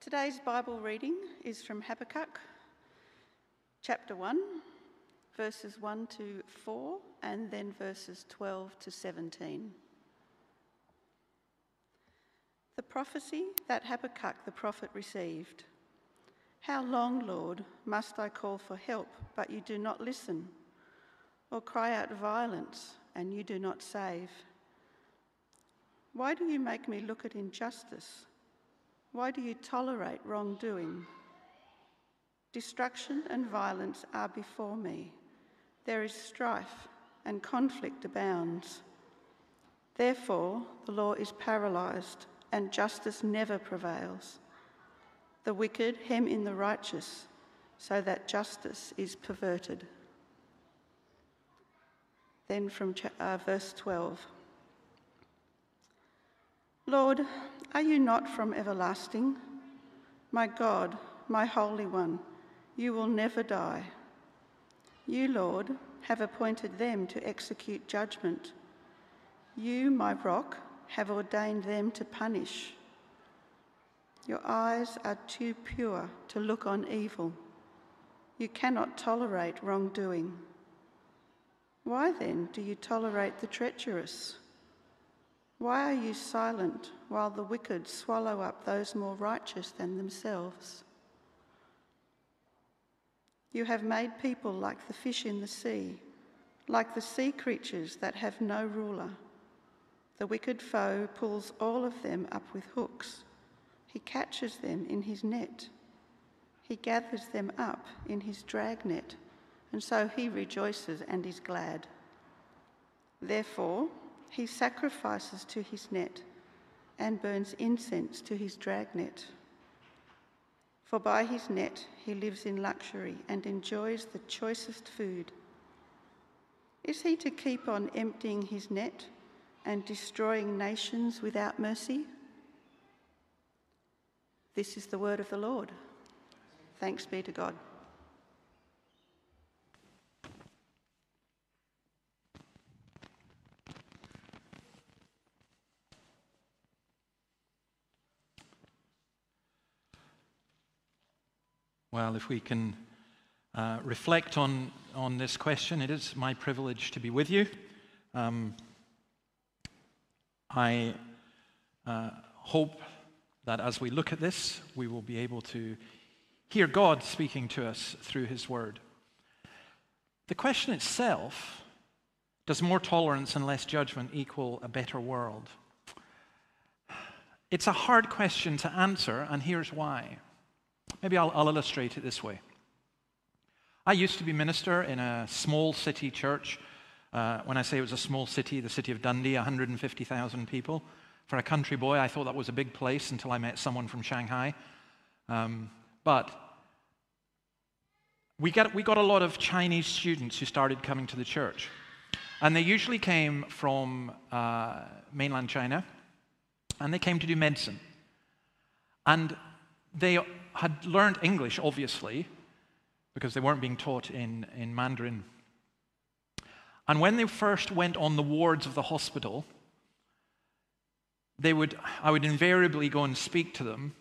Today's Bible reading is from Habakkuk, chapter 1, verses 1 to 4, and then verses 12 to 17. The prophecy that Habakkuk the prophet received How long, Lord, must I call for help, but you do not listen, or cry out violence, and you do not save? Why do you make me look at injustice? Why do you tolerate wrongdoing? Destruction and violence are before me. There is strife and conflict abounds. Therefore, the law is paralysed and justice never prevails. The wicked hem in the righteous so that justice is perverted. Then from uh, verse 12 Lord, are you not from everlasting? My God, my Holy One, you will never die. You, Lord, have appointed them to execute judgment. You, my rock, have ordained them to punish. Your eyes are too pure to look on evil. You cannot tolerate wrongdoing. Why then do you tolerate the treacherous? Why are you silent while the wicked swallow up those more righteous than themselves? You have made people like the fish in the sea, like the sea creatures that have no ruler. The wicked foe pulls all of them up with hooks. He catches them in his net. He gathers them up in his dragnet, and so he rejoices and is glad. Therefore, he sacrifices to his net and burns incense to his dragnet. For by his net he lives in luxury and enjoys the choicest food. Is he to keep on emptying his net and destroying nations without mercy? This is the word of the Lord. Thanks be to God. Well, if we can uh, reflect on, on this question, it is my privilege to be with you. Um, I uh, hope that as we look at this, we will be able to hear God speaking to us through His Word. The question itself does more tolerance and less judgment equal a better world? It's a hard question to answer, and here's why. Maybe I'll, I'll illustrate it this way. I used to be minister in a small city church. Uh, when I say it was a small city, the city of Dundee, 150,000 people. For a country boy, I thought that was a big place until I met someone from Shanghai. Um, but we got, we got a lot of Chinese students who started coming to the church. And they usually came from uh, mainland China, and they came to do medicine. And they had learned English, obviously, because they weren't being taught in, in Mandarin. And when they first went on the wards of the hospital, they would, I would invariably go and speak to them,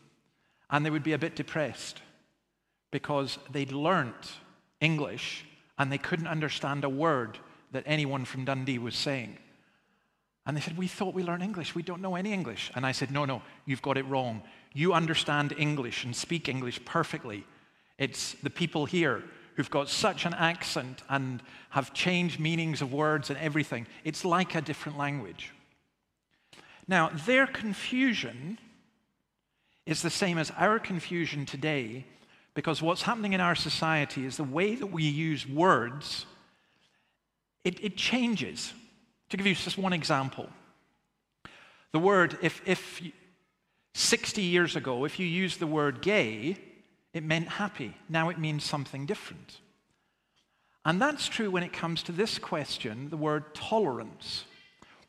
and they would be a bit depressed because they'd learnt English and they couldn't understand a word that anyone from Dundee was saying. And they said, We thought we learned English. We don't know any English. And I said, No, no, you've got it wrong. You understand English and speak English perfectly. It's the people here who've got such an accent and have changed meanings of words and everything. It's like a different language. Now, their confusion is the same as our confusion today because what's happening in our society is the way that we use words, it, it changes. To give you just one example, the word, if, if 60 years ago, if you used the word gay, it meant happy. Now it means something different. And that's true when it comes to this question the word tolerance.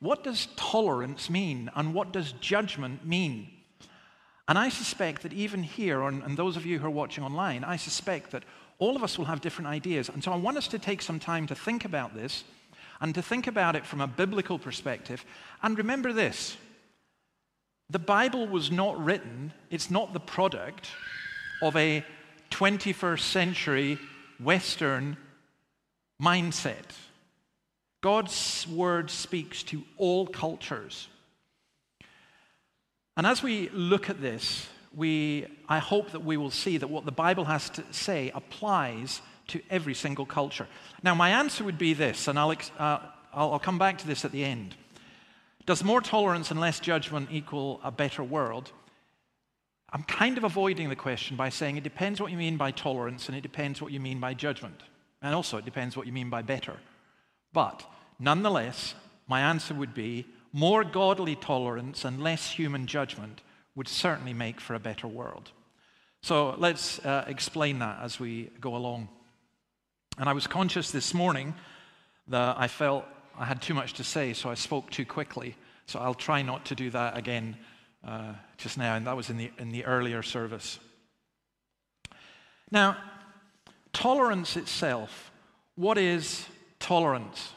What does tolerance mean, and what does judgment mean? And I suspect that even here, and those of you who are watching online, I suspect that all of us will have different ideas. And so I want us to take some time to think about this and to think about it from a biblical perspective. And remember this the Bible was not written, it's not the product of a 21st century Western mindset. God's word speaks to all cultures. And as we look at this, we, I hope that we will see that what the Bible has to say applies to every single culture. Now, my answer would be this, and I'll, uh, I'll, I'll come back to this at the end. Does more tolerance and less judgment equal a better world? I'm kind of avoiding the question by saying it depends what you mean by tolerance and it depends what you mean by judgment. And also, it depends what you mean by better. But nonetheless, my answer would be more godly tolerance and less human judgment would certainly make for a better world. So let's uh, explain that as we go along. And I was conscious this morning that I felt I had too much to say, so I spoke too quickly. So I'll try not to do that again uh, just now, and that was in the, in the earlier service. Now, tolerance itself, what is tolerance?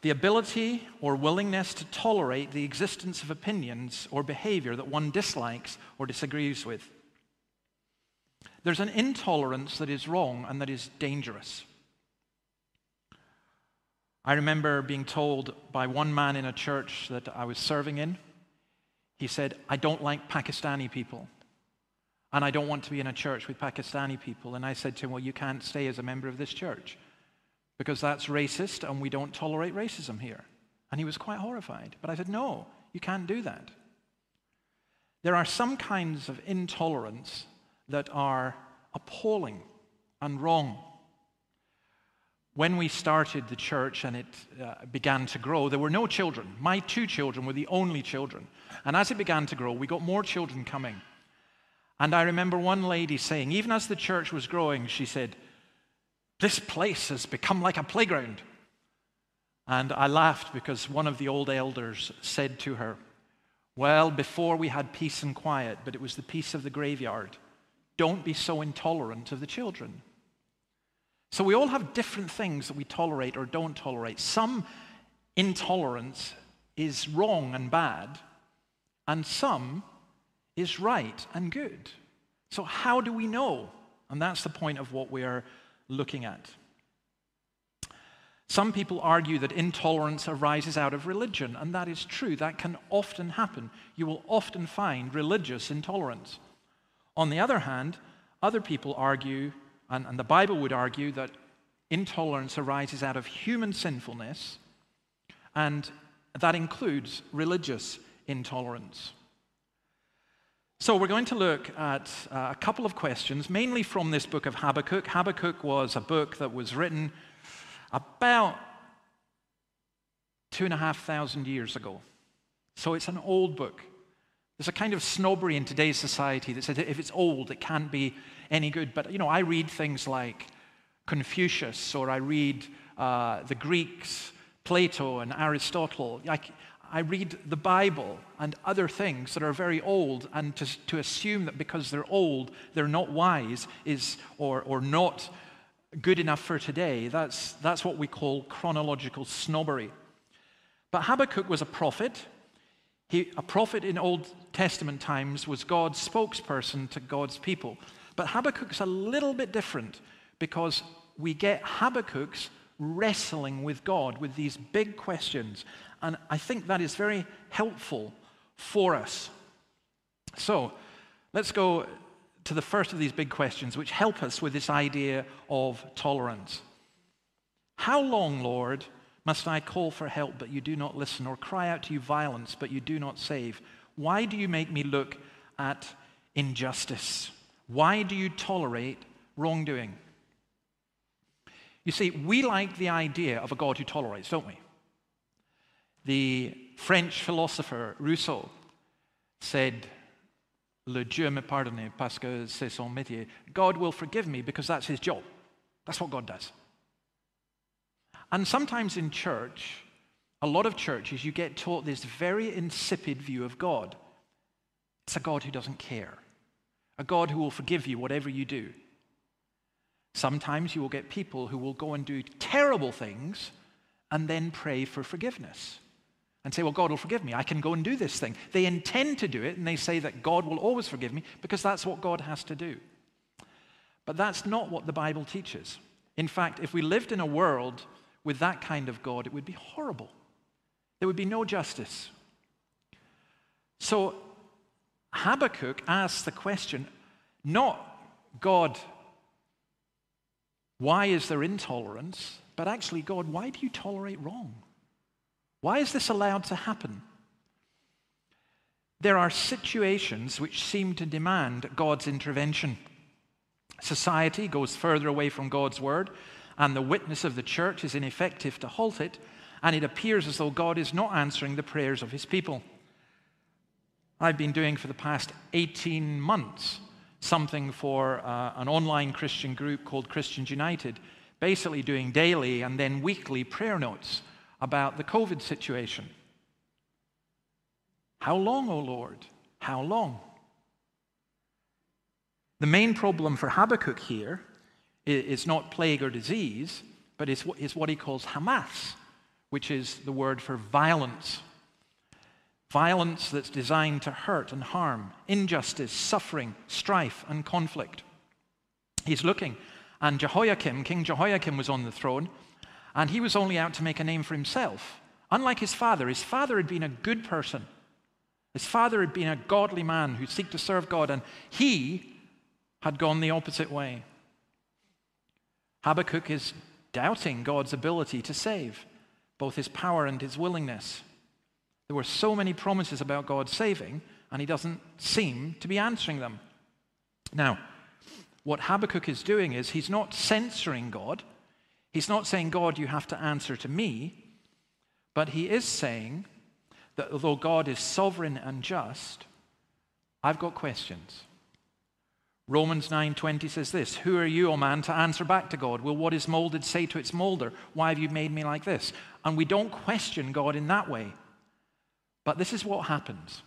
The ability or willingness to tolerate the existence of opinions or behavior that one dislikes or disagrees with. There's an intolerance that is wrong and that is dangerous. I remember being told by one man in a church that I was serving in, he said, I don't like Pakistani people. And I don't want to be in a church with Pakistani people. And I said to him, Well, you can't stay as a member of this church because that's racist and we don't tolerate racism here. And he was quite horrified. But I said, No, you can't do that. There are some kinds of intolerance that are appalling and wrong when we started the church and it uh, began to grow, there were no children. My two children were the only children. And as it began to grow, we got more children coming. And I remember one lady saying, even as the church was growing, she said, This place has become like a playground. And I laughed because one of the old elders said to her, Well, before we had peace and quiet, but it was the peace of the graveyard. Don't be so intolerant of the children. So we all have different things that we tolerate or don't tolerate. Some intolerance is wrong and bad, and some is right and good. So, how do we know? And that's the point of what we are looking at. Some people argue that intolerance arises out of religion, and that is true. That can often happen. You will often find religious intolerance. On the other hand, other people argue and, and the Bible would argue that intolerance arises out of human sinfulness, and that includes religious intolerance. So, we're going to look at uh, a couple of questions, mainly from this book of Habakkuk. Habakkuk was a book that was written about two and a half thousand years ago. So, it's an old book. There's a kind of snobbery in today's society that says if it's old, it can't be any good. But, you know, I read things like Confucius or I read uh, the Greeks, Plato and Aristotle. I, I read the Bible and other things that are very old, and to, to assume that because they're old, they're not wise is, or, or not good enough for today, that's, that's what we call chronological snobbery. But Habakkuk was a prophet. He, a prophet in Old Testament times was God's spokesperson to God's people. But Habakkuk's a little bit different because we get Habakkuk's wrestling with God with these big questions. And I think that is very helpful for us. So let's go to the first of these big questions, which help us with this idea of tolerance. How long, Lord, must I call for help, but you do not listen, or cry out to you violence, but you do not save? Why do you make me look at injustice? Why do you tolerate wrongdoing? You see, we like the idea of a God who tolerates, don't we? The French philosopher Rousseau said, Le Dieu me pardonne parce que c'est son métier. God will forgive me because that's his job. That's what God does. And sometimes in church, a lot of churches, you get taught this very insipid view of God. It's a God who doesn't care, a God who will forgive you whatever you do. Sometimes you will get people who will go and do terrible things and then pray for forgiveness. and say, Well, God will forgive me. I can go and do this thing. They intend to do it, and they say that God will always forgive me because that's what God has to do. But that's not what the Bible teaches. In fact, if we lived in a world with that kind of God, it would be horrible. There would be no justice. So Habakkuk asks the question not, God, why is there intolerance? But actually, God, why do you tolerate wrong? Why is this allowed to happen? There are situations which seem to demand God's intervention. Society goes further away from God's word, and the witness of the church is ineffective to halt it, and it appears as though God is not answering the prayers of his people. I've been doing for the past 18 months something for uh, an online Christian group called Christians United, basically doing daily and then weekly prayer notes about the COVID situation. How long, O oh Lord? How long? The main problem for Habakkuk here is not plague or disease, but is what he calls Hamas, which is the word for violence. Violence that's designed to hurt and harm, injustice, suffering, strife, and conflict. He's looking, and Jehoiakim, King Jehoiakim, was on the throne, and he was only out to make a name for himself. Unlike his father, his father had been a good person. His father had been a godly man who seeked to serve God, and he had gone the opposite way. Habakkuk is doubting God's ability to save, both his power and his willingness. There were so many promises about God saving, and he doesn't seem to be answering them. Now, what Habakkuk is doing is he's not censoring God. He's not saying, God, you have to answer to me. But he is saying that although God is sovereign and just, I've got questions. Romans 9:20 says this, "Who are you, O man, to answer back to God? Will what is molded say to its molder, why have you made me like this?" And we don't question God in that way. But this is what happens.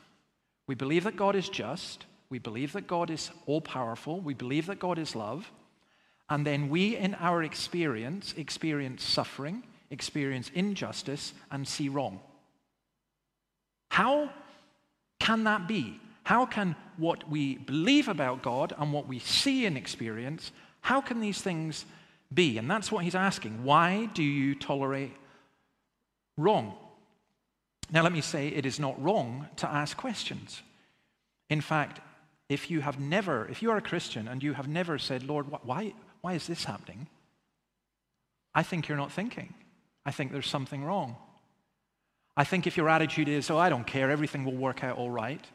We believe that God is just, we believe that God is all powerful, we believe that God is love, and then we in our experience experience suffering, experience injustice and see wrong. How can that be? How can what we believe about God and what we see in experience, how can these things be? And that's what he's asking. Why do you tolerate wrong? Now, let me say it is not wrong to ask questions. In fact, if you have never, if you are a Christian and you have never said, Lord, why, why is this happening? I think you're not thinking. I think there's something wrong. I think if your attitude is, oh, I don't care, everything will work out all right,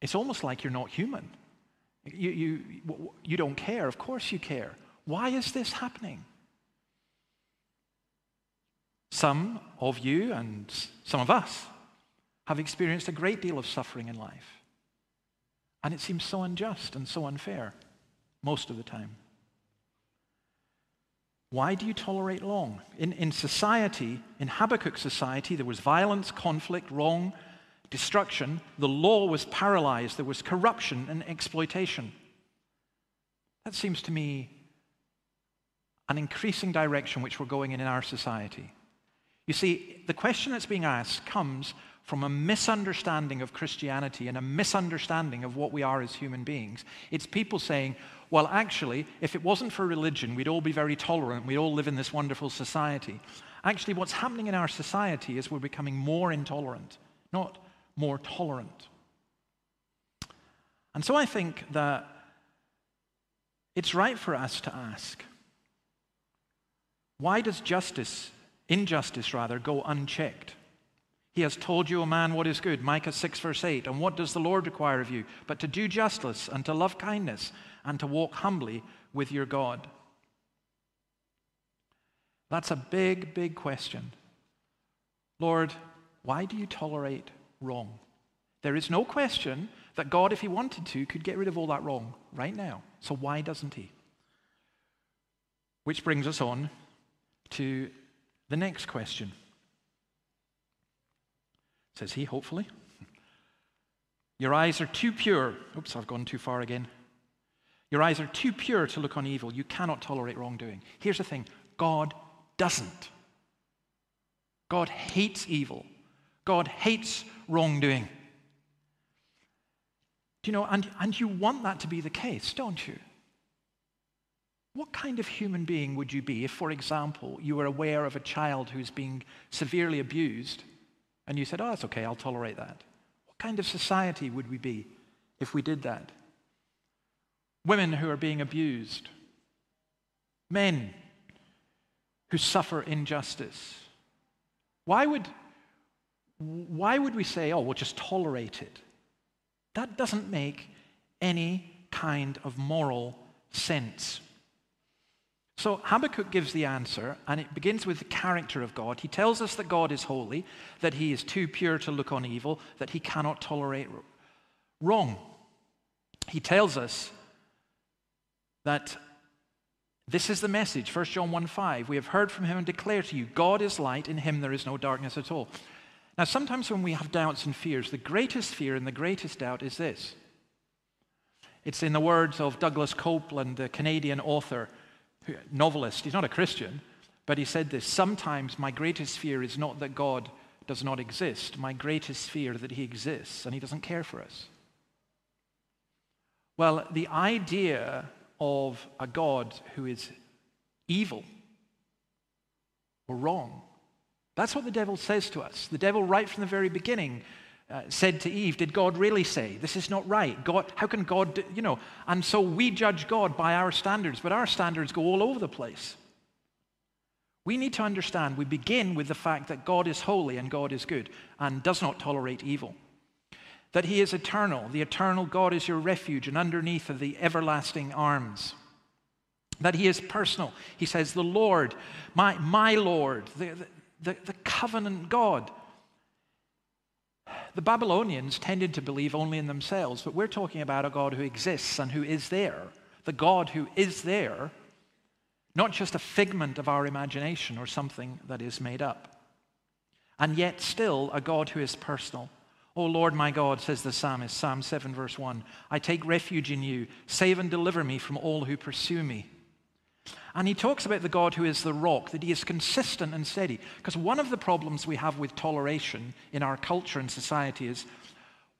it's almost like you're not human. You, you, you don't care. Of course you care. Why is this happening? Some of you and some of us have experienced a great deal of suffering in life. And it seems so unjust and so unfair most of the time. Why do you tolerate wrong? In, in society, in Habakkuk's society, there was violence, conflict, wrong, destruction, the law was paralyzed, there was corruption and exploitation. That seems to me an increasing direction which we're going in in our society. You see, the question that's being asked comes from a misunderstanding of Christianity and a misunderstanding of what we are as human beings. It's people saying, well, actually, if it wasn't for religion, we'd all be very tolerant, we'd all live in this wonderful society. Actually, what's happening in our society is we're becoming more intolerant, not more tolerant. And so I think that it's right for us to ask why does justice, injustice rather, go unchecked? He has told you, O man, what is good. Micah 6, verse 8. And what does the Lord require of you? But to do justice and to love kindness and to walk humbly with your God. That's a big, big question. Lord, why do you tolerate wrong. There is no question that God, if He wanted to, could get rid of all that wrong right now. So why doesn't He? Which brings us on to the next question. Says he, hopefully. Your eyes are too pure. Oops, I've gone too far again. Your eyes are too pure to look on evil. You cannot tolerate wrongdoing. Here's the thing God doesn't. God hates evil. God hates wrongdoing. Do you know, and, and you want that to be the case, don't you? What kind of human being would you be if, for example, you were aware of a child who's being severely abused and you said, oh, that's okay, I'll tolerate that? What kind of society would we be if we did that? Women who are being abused, men who suffer injustice. Why would, why would we say, oh, we'll just tolerate it? That doesn't make any kind of moral sense. So Habakkuk gives the answer, and it begins with the character of God. He tells us that God is holy, that he is too pure to look on evil, that he cannot tolerate wrong. He tells us that this is the message, 1 John 1 5. We have heard from him and declare to you, God is light, in him there is no darkness at all. Now, sometimes when we have doubts and fears, the greatest fear and the greatest doubt is this. It's in the words of Douglas Coupland, the Canadian author, novelist. He's not a Christian, but he said this Sometimes my greatest fear is not that God does not exist, my greatest fear that he exists and he doesn't care for us. Well, the idea of a God who is evil or wrong. That's what the devil says to us. The devil, right from the very beginning, uh, said to Eve, Did God really say? This is not right. God, how can God, do, you know? And so we judge God by our standards, but our standards go all over the place. We need to understand we begin with the fact that God is holy and God is good and does not tolerate evil that he is eternal. The eternal God is your refuge, and underneath are the everlasting arms. That he is personal. He says, The Lord, my, my Lord, the, the, the covenant God. The Babylonians tended to believe only in themselves, but we're talking about a God who exists and who is there. The God who is there, not just a figment of our imagination or something that is made up. And yet, still, a God who is personal. O Lord my God, says the psalmist, Psalm 7, verse 1, I take refuge in you. Save and deliver me from all who pursue me. And he talks about the God who is the rock, that he is consistent and steady. Because one of the problems we have with toleration in our culture and society is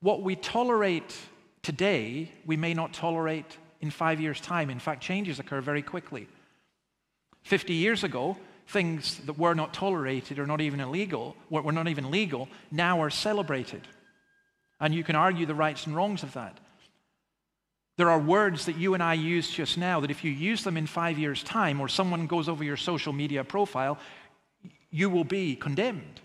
what we tolerate today, we may not tolerate in five years' time. In fact, changes occur very quickly. 50 years ago, things that were not tolerated or not even illegal, were not even legal, now are celebrated. And you can argue the rights and wrongs of that. There are words that you and I use just now that if you use them in five years' time or someone goes over your social media profile, you will be condemned.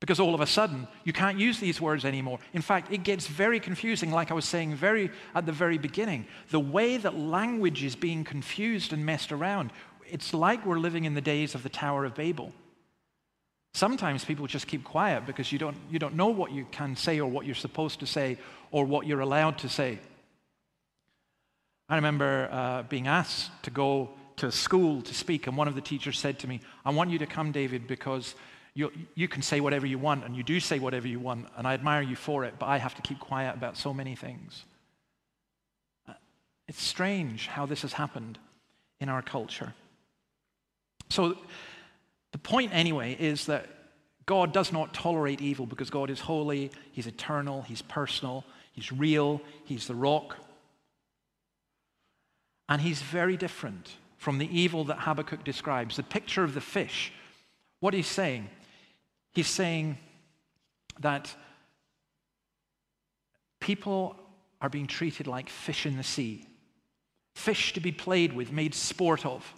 Because all of a sudden, you can't use these words anymore. In fact, it gets very confusing, like I was saying very at the very beginning. The way that language is being confused and messed around, it's like we're living in the days of the Tower of Babel. Sometimes people just keep quiet because you don't, you don't know what you can say or what you're supposed to say or what you're allowed to say. I remember uh, being asked to go to school to speak, and one of the teachers said to me, I want you to come, David, because you, you can say whatever you want, and you do say whatever you want, and I admire you for it, but I have to keep quiet about so many things. Uh, it's strange how this has happened in our culture. So, the point, anyway, is that God does not tolerate evil because God is holy, He's eternal, He's personal, He's real, He's the rock. And He's very different from the evil that Habakkuk describes. The picture of the fish, what he's saying, he's saying that people are being treated like fish in the sea, fish to be played with, made sport of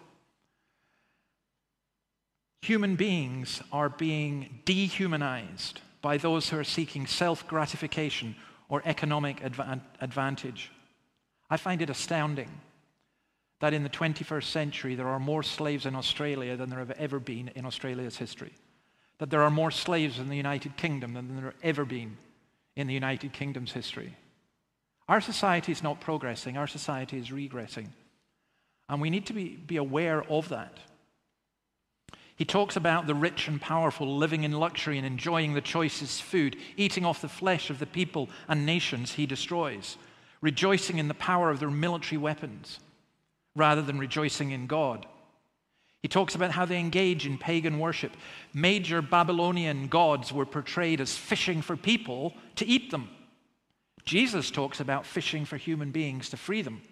human beings are being dehumanized by those who are seeking self gratification or economic advantage. I find it astounding that in the 21st century there are more slaves in Australia than there have ever been in Australia's history. That there are more slaves in the United Kingdom than there have ever been in the United Kingdom's history. Our society is not progressing, our society is regressing. And we need to be, be aware of that. He talks about the rich and powerful living in luxury and enjoying the choicest food, eating off the flesh of the people and nations he destroys, rejoicing in the power of their military weapons rather than rejoicing in God. He talks about how they engage in pagan worship. Major Babylonian gods were portrayed as fishing for people to eat them. Jesus talks about fishing for human beings to free them.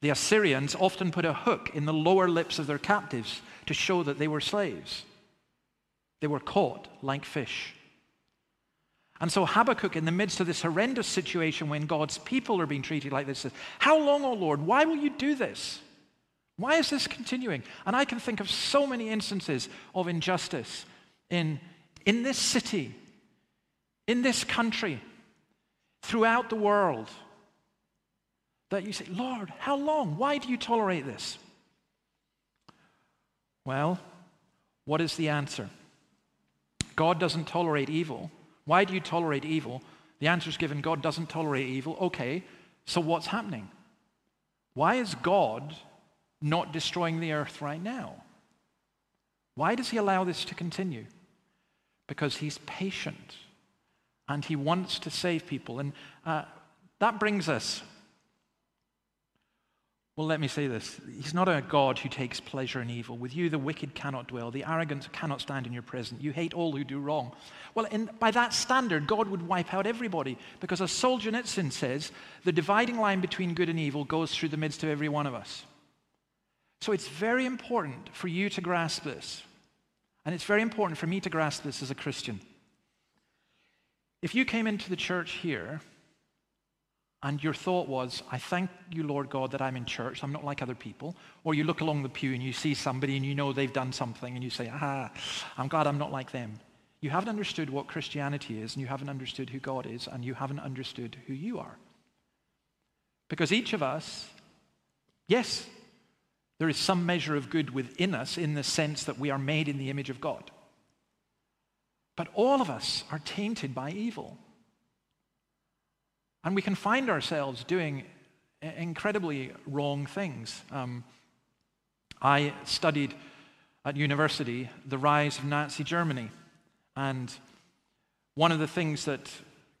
The Assyrians often put a hook in the lower lips of their captives to show that they were slaves. They were caught like fish. And so Habakkuk, in the midst of this horrendous situation when God's people are being treated like this, says, How long, O Lord? Why will you do this? Why is this continuing? And I can think of so many instances of injustice in, in this city, in this country, throughout the world, that you say, Lord, how long? Why do you tolerate this? Well, what is the answer? God doesn't tolerate evil. Why do you tolerate evil? The answer is given God doesn't tolerate evil. Okay, so what's happening? Why is God not destroying the earth right now? Why does he allow this to continue? Because he's patient and he wants to save people. And uh, that brings us well, let me say this. He's not a God who takes pleasure in evil. With you, the wicked cannot dwell, the arrogant cannot stand in your presence. You hate all who do wrong. Well, in, by that standard, God would wipe out everybody because, as Solzhenitsyn says, the dividing line between good and evil goes through the midst of every one of us. So it's very important for you to grasp this. And it's very important for me to grasp this as a Christian. If you came into the church here and your thought was, I thank you, Lord God, that I'm in church, I'm not like other people, or you look along the pew and you see somebody and you know they've done something and you say, ah, I'm glad I'm not like them. You haven't understood what Christianity is and you haven't understood who God is and you haven't understood who you are. Because each of us, yes, there is some measure of good within us in the sense that we are made in the image of God. But all of us are tainted by evil. And we can find ourselves doing incredibly wrong things. Um, I studied at university the rise of Nazi Germany. And one of the things that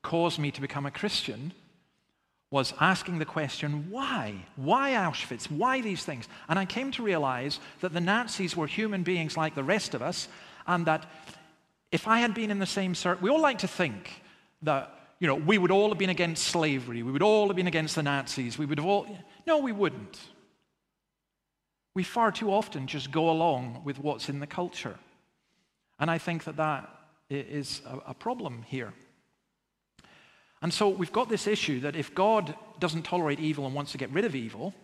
caused me to become a Christian was asking the question, why? Why Auschwitz? Why these things? And I came to realize that the Nazis were human beings like the rest of us, and that if I had been in the same circle, we all like to think that, you know, we would all have been against slavery, we would all have been against the Nazis, we would have all. No, we wouldn't. We far too often just go along with what's in the culture. And I think that that is a problem here. And so we've got this issue that if God doesn't tolerate evil and wants to get rid of evil,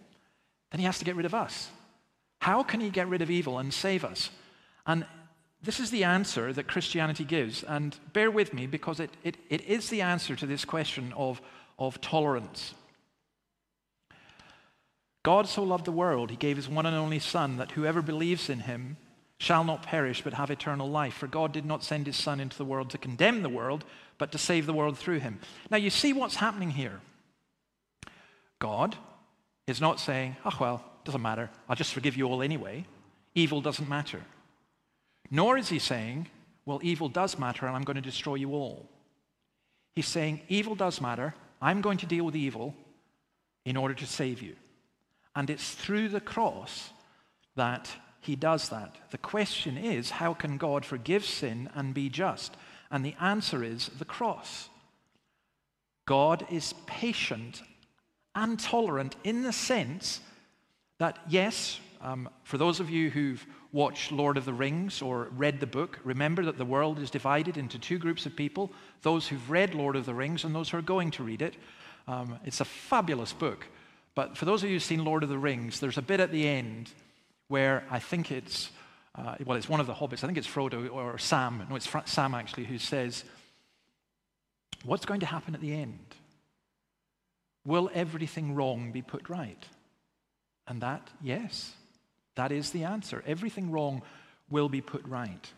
then he has to get rid of us. How can he get rid of evil and save us? And this is the answer that Christianity gives. And bear with me because it, it, it is the answer to this question of, of tolerance. God so loved the world, he gave his one and only Son, that whoever believes in him shall not perish but have eternal life. For God did not send his Son into the world to condemn the world, but to save the world through him. Now, you see what's happening here. God is not saying, oh, well, it doesn't matter. I'll just forgive you all anyway. Evil doesn't matter. Nor is he saying, well, evil does matter and I'm going to destroy you all. He's saying, evil does matter. I'm going to deal with evil in order to save you. And it's through the cross that he does that. The question is, how can God forgive sin and be just? And the answer is the cross. God is patient and tolerant in the sense that, yes, um, for those of you who've watched Lord of the Rings or read the book, remember that the world is divided into two groups of people those who've read Lord of the Rings and those who are going to read it. Um, it's a fabulous book. But for those of you who've seen Lord of the Rings, there's a bit at the end where I think it's, uh, well, it's one of the hobbits, I think it's Frodo or Sam, no, it's Sam actually, who says, What's going to happen at the end? Will everything wrong be put right? And that, yes, that is the answer. Everything wrong will be put right.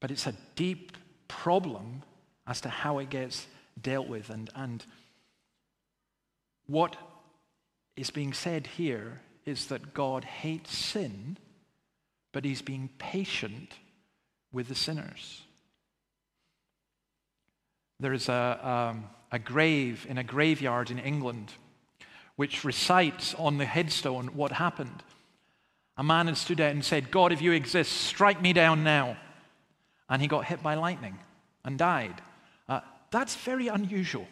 But it's a deep problem as to how it gets dealt with. And, and what is being said here is that God hates sin, but he's being patient with the sinners. There is a, um, a grave in a graveyard in England which recites on the headstone what happened. A man had stood out and said, God, if you exist, strike me down now. And he got hit by lightning and died. Uh, that's very unusual.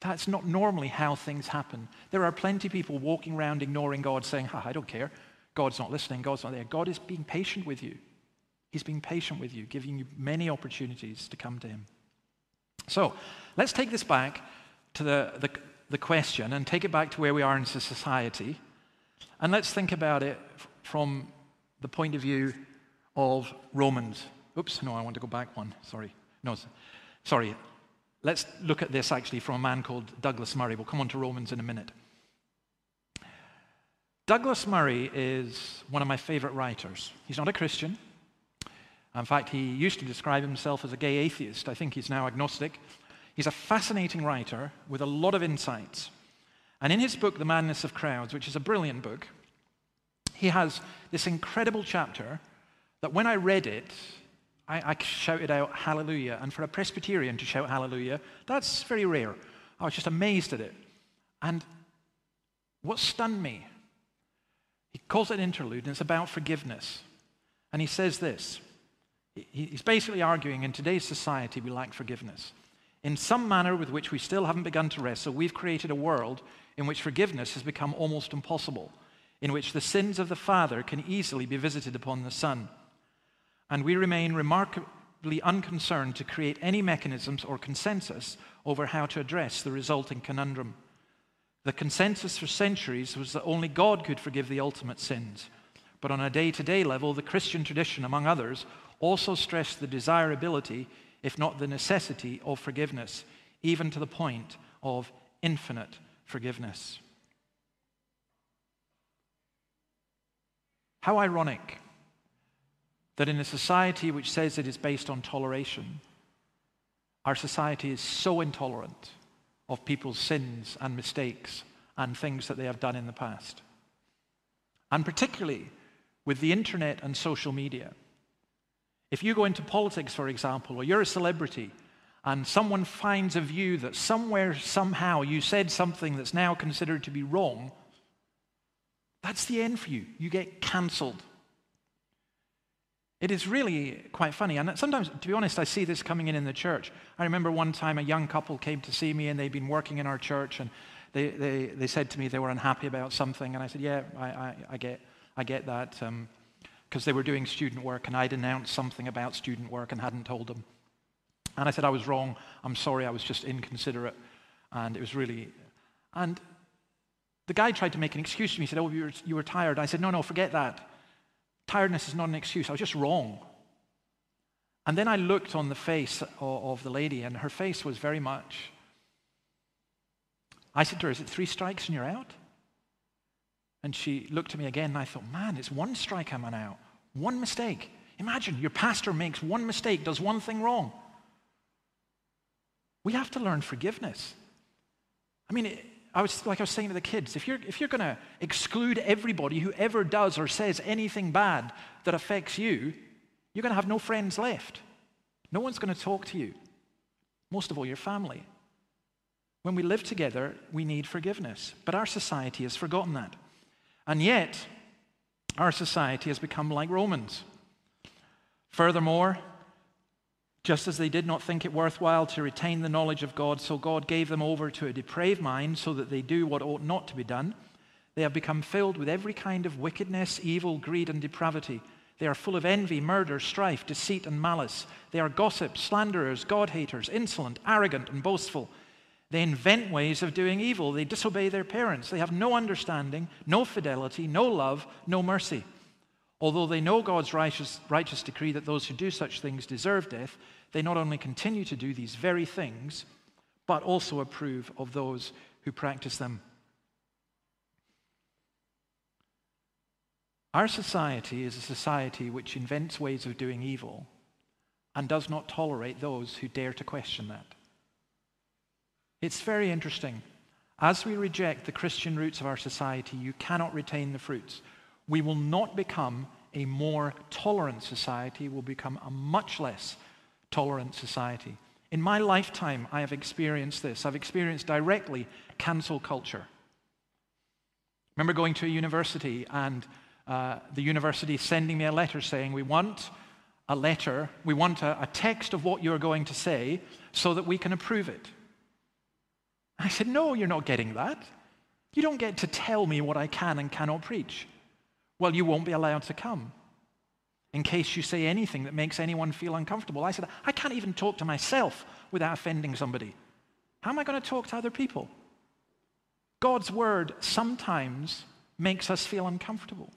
That's not normally how things happen. There are plenty of people walking around ignoring God, saying, I don't care. God's not listening. God's not there. God is being patient with you. He's being patient with you, giving you many opportunities to come to Him. So let's take this back to the, the, the question and take it back to where we are in society. And let's think about it from the point of view of Romans. Oops, no, I want to go back one. Sorry. No, sorry. Let's look at this actually from a man called Douglas Murray. We'll come on to Romans in a minute. Douglas Murray is one of my favorite writers. He's not a Christian. In fact, he used to describe himself as a gay atheist. I think he's now agnostic. He's a fascinating writer with a lot of insights. And in his book, The Madness of Crowds, which is a brilliant book, he has this incredible chapter that when I read it, I, I, shouted out hallelujah. And for a Presbyterian to shout hallelujah, that's very rare. I was just amazed at it. And what stunned me, he calls it an interlude, and it's about forgiveness. And he says this He's basically arguing in today's society we lack forgiveness. In some manner with which we still haven't begun to wrestle, we've created a world in which forgiveness has become almost impossible, in which the sins of the Father can easily be visited upon the Son. And we remain remarkably unconcerned to create any mechanisms or consensus over how to address the resulting conundrum. The consensus for centuries was that only God could forgive the ultimate sins. But on a day to day level, the Christian tradition, among others, also stressed the desirability, if not the necessity, of forgiveness, even to the point of infinite forgiveness. How ironic that in a society which says it is based on toleration, our society is so intolerant of people's sins and mistakes and things that they have done in the past. And particularly with the internet and social media. If you go into politics, for example, or you're a celebrity, and someone finds a view that somewhere, somehow, you said something that's now considered to be wrong, that's the end for you. You get cancelled. It is really quite funny. And sometimes, to be honest, I see this coming in in the church. I remember one time a young couple came to see me and they'd been working in our church and they, they, they said to me they were unhappy about something. And I said, Yeah, I, I, I get, I get that. Um, because they were doing student work and I'd announced something about student work and hadn't told them. And I said, I was wrong. I'm sorry. I was just inconsiderate. And it was really. And the guy tried to make an excuse to me. He said, Oh, you were, you were tired. I said, No, no, forget that. Tiredness is not an excuse. I was just wrong. And then I looked on the face of, the lady, and her face was very much. I said to her, Is it three strikes and you're out? And she looked at me again, and I thought, man, it's one strike I'm out. One mistake. Imagine your pastor makes one mistake, does one thing wrong. We have to learn forgiveness. I mean, I was like I was saying to the kids, if you're if you're going to exclude everybody who ever does or says anything bad that affects you, you're going to have no friends left. No one's going to talk to you. Most of all, your family. When we live together, we need forgiveness, but our society has forgotten that. And yet, our society has become like Romans. Furthermore, just as they did not think it worthwhile to retain the knowledge of God, so God gave them over to a depraved mind so that they do what ought not to be done. They have become filled with every kind of wickedness, evil, greed, and depravity. They are full of envy, murder, strife, deceit, and malice. They are gossips, slanderers, God haters, insolent, arrogant, and boastful. They invent ways of doing evil. They disobey their parents. They have no understanding, no fidelity, no love, no mercy. Although they know God's righteous, righteous decree that those who do such things deserve death, they not only continue to do these very things, but also approve of those who practice them. Our society is a society which invents ways of doing evil and does not tolerate those who dare to question that. It's very interesting. As we reject the Christian roots of our society, you cannot retain the fruits. We will not become a more tolerant society, we'll become a much less tolerant society. In my lifetime, I have experienced this. I've experienced directly cancel culture. remember going to a university and uh, the university sending me a letter saying, We want a letter, we want a, a text of what you're going to say so that we can approve it. I said, No, you're not getting that. You don't get to tell me what I can and cannot preach. Well, you won't be allowed to come in case you say anything that makes anyone feel uncomfortable. I said, I can't even talk to myself without offending somebody. How am I going to talk to other people? God's word sometimes makes us feel uncomfortable.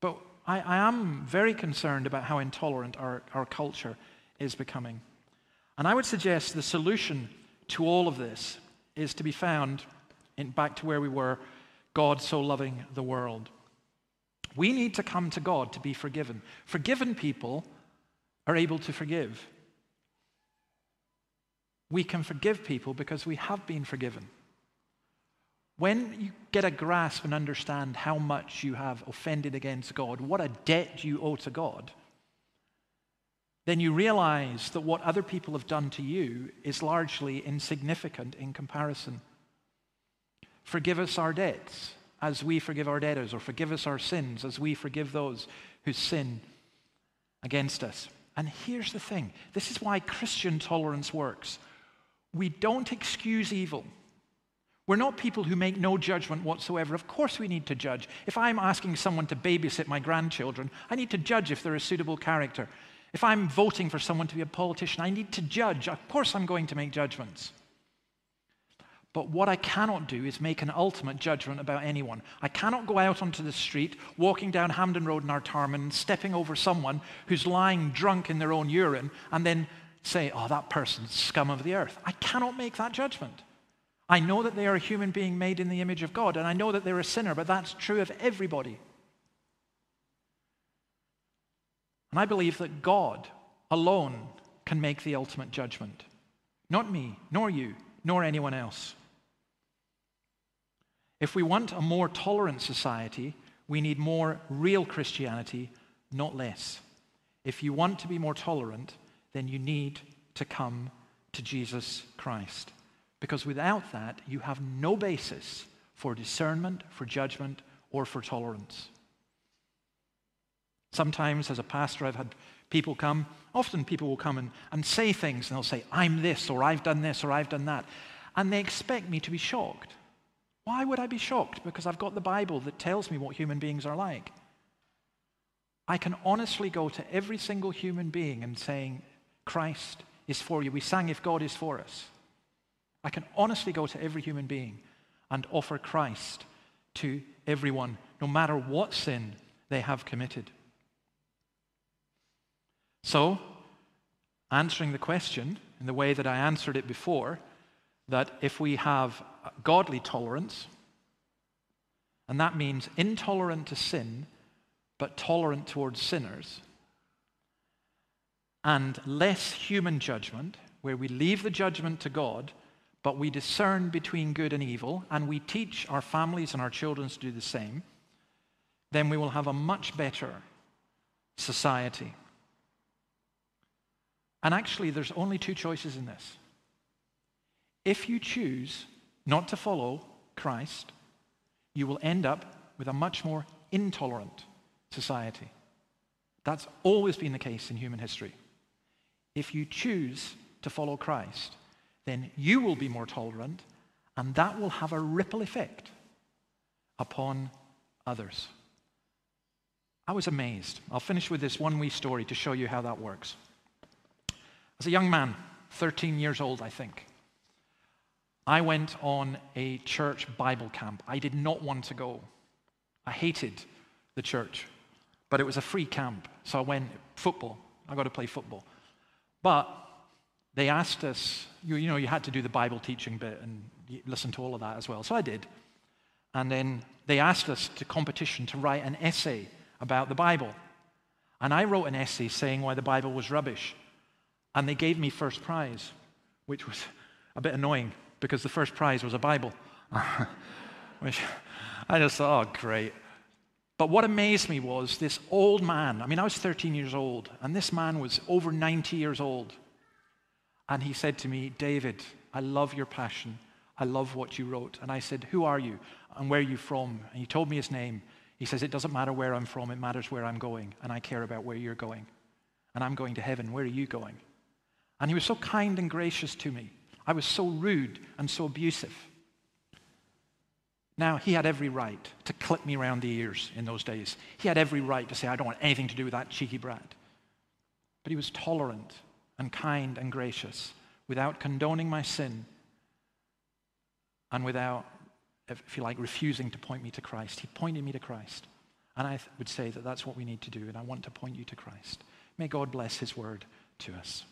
But I, I, am very concerned about how intolerant our, our culture is becoming. And I would suggest the solution to all of this is to be found in, back to where we were God so loving the world. We need to come to God to be forgiven. Forgiven people are able to forgive. We can forgive people because we have been forgiven. When you get a grasp and understand how much you have offended against God, what a debt you owe to God, then you realize that what other people have done to you is largely insignificant in comparison. Forgive us our debts as we forgive our debtors, or forgive us our sins as we forgive those who sin against us. And here's the thing this is why Christian tolerance works. We don't excuse evil. We're not people who make no judgment whatsoever. Of course, we need to judge. If I'm asking someone to babysit my grandchildren, I need to judge if they're a suitable character. If I'm voting for someone to be a politician, I need to judge. Of course, I'm going to make judgments. But what I cannot do is make an ultimate judgment about anyone. I cannot go out onto the street, walking down Hampden Road in Artarmon, stepping over someone who's lying drunk in their own urine, and then say, oh, that person's scum of the earth. I cannot make that judgment. I know that they are a human being made in the image of God, and I know that they're a sinner, but that's true of everybody. And I believe that God alone can make the ultimate judgment. Not me, nor you, nor anyone else. If we want a more tolerant society, we need more real Christianity, not less. If you want to be more tolerant, then you need to come to Jesus Christ. Because without that, you have no basis for discernment, for judgment, or for tolerance. Sometimes, as a pastor, I've had people come, often people will come and, and say things, and they'll say, I'm this, or I've done this, or I've done that. And they expect me to be shocked. Why would I be shocked? Because I've got the Bible that tells me what human beings are like. I can honestly go to every single human being and saying, Christ is for you. We sang, If God is for us. I can honestly go to every human being and offer Christ to everyone, no matter what sin they have committed. So, answering the question in the way that I answered it before, that if we have godly tolerance, and that means intolerant to sin, but tolerant towards sinners, and less human judgment, where we leave the judgment to God, but we discern between good and evil, and we teach our families and our children to do the same, then we will have a much better society. And actually, there's only two choices in this. If you choose not to follow Christ, you will end up with a much more intolerant society. That's always been the case in human history. If you choose to follow Christ, then you will be more tolerant, and that will have a ripple effect upon others. I was amazed. I'll finish with this one wee story to show you how that works. As a young man, 13 years old, I think, I went on a church Bible camp. I did not want to go. I hated the church, but it was a free camp. So I went, football. I got to play football. But they asked us, you, you know, you had to do the Bible teaching bit and listen to all of that as well. So I did. And then they asked us to competition to write an essay about the Bible. And I wrote an essay saying why the Bible was rubbish. And they gave me first prize, which was a bit annoying because the first prize was a Bible. which I just thought, oh, great. But what amazed me was this old man. I mean, I was 13 years old, and this man was over 90 years old. And he said to me, David, I love your passion. I love what you wrote. And I said, Who are you? And where are you from? And he told me his name. He says, It doesn't matter where I'm from, it matters where I'm going. And I care about where you're going. And I'm going to heaven. Where are you going? And he was so kind and gracious to me. I was so rude and so abusive. Now, he had every right to clip me around the ears in those days. He had every right to say, I don't want anything to do with that cheeky brat. But he was tolerant and kind and gracious without condoning my sin and without, if you like, refusing to point me to Christ. He pointed me to Christ. And I would say that that's what we need to do, and I want to point you to Christ. May God bless his word to us.